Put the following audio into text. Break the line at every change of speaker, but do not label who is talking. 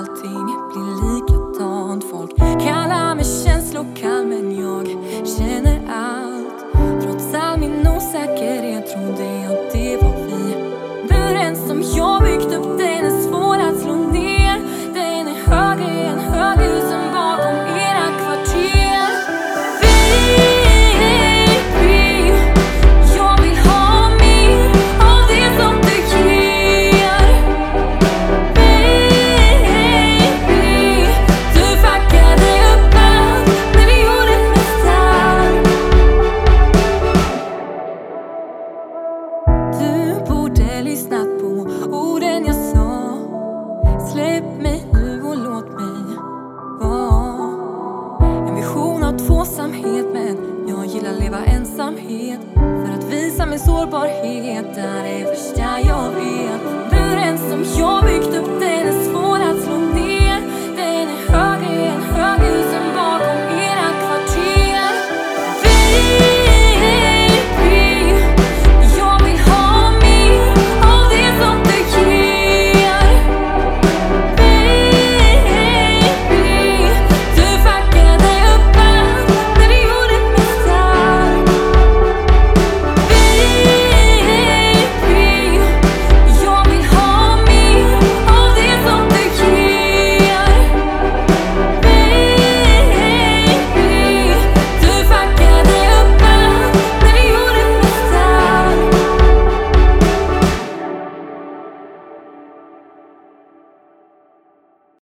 allting blir likadant. Folk kallar mig känslokall men jag känner allt. Trots all min osäkerhet trodde småsamhet men jag gillar leva ensamhet för att visa min sårbarhet. Där är det värsta jag vet.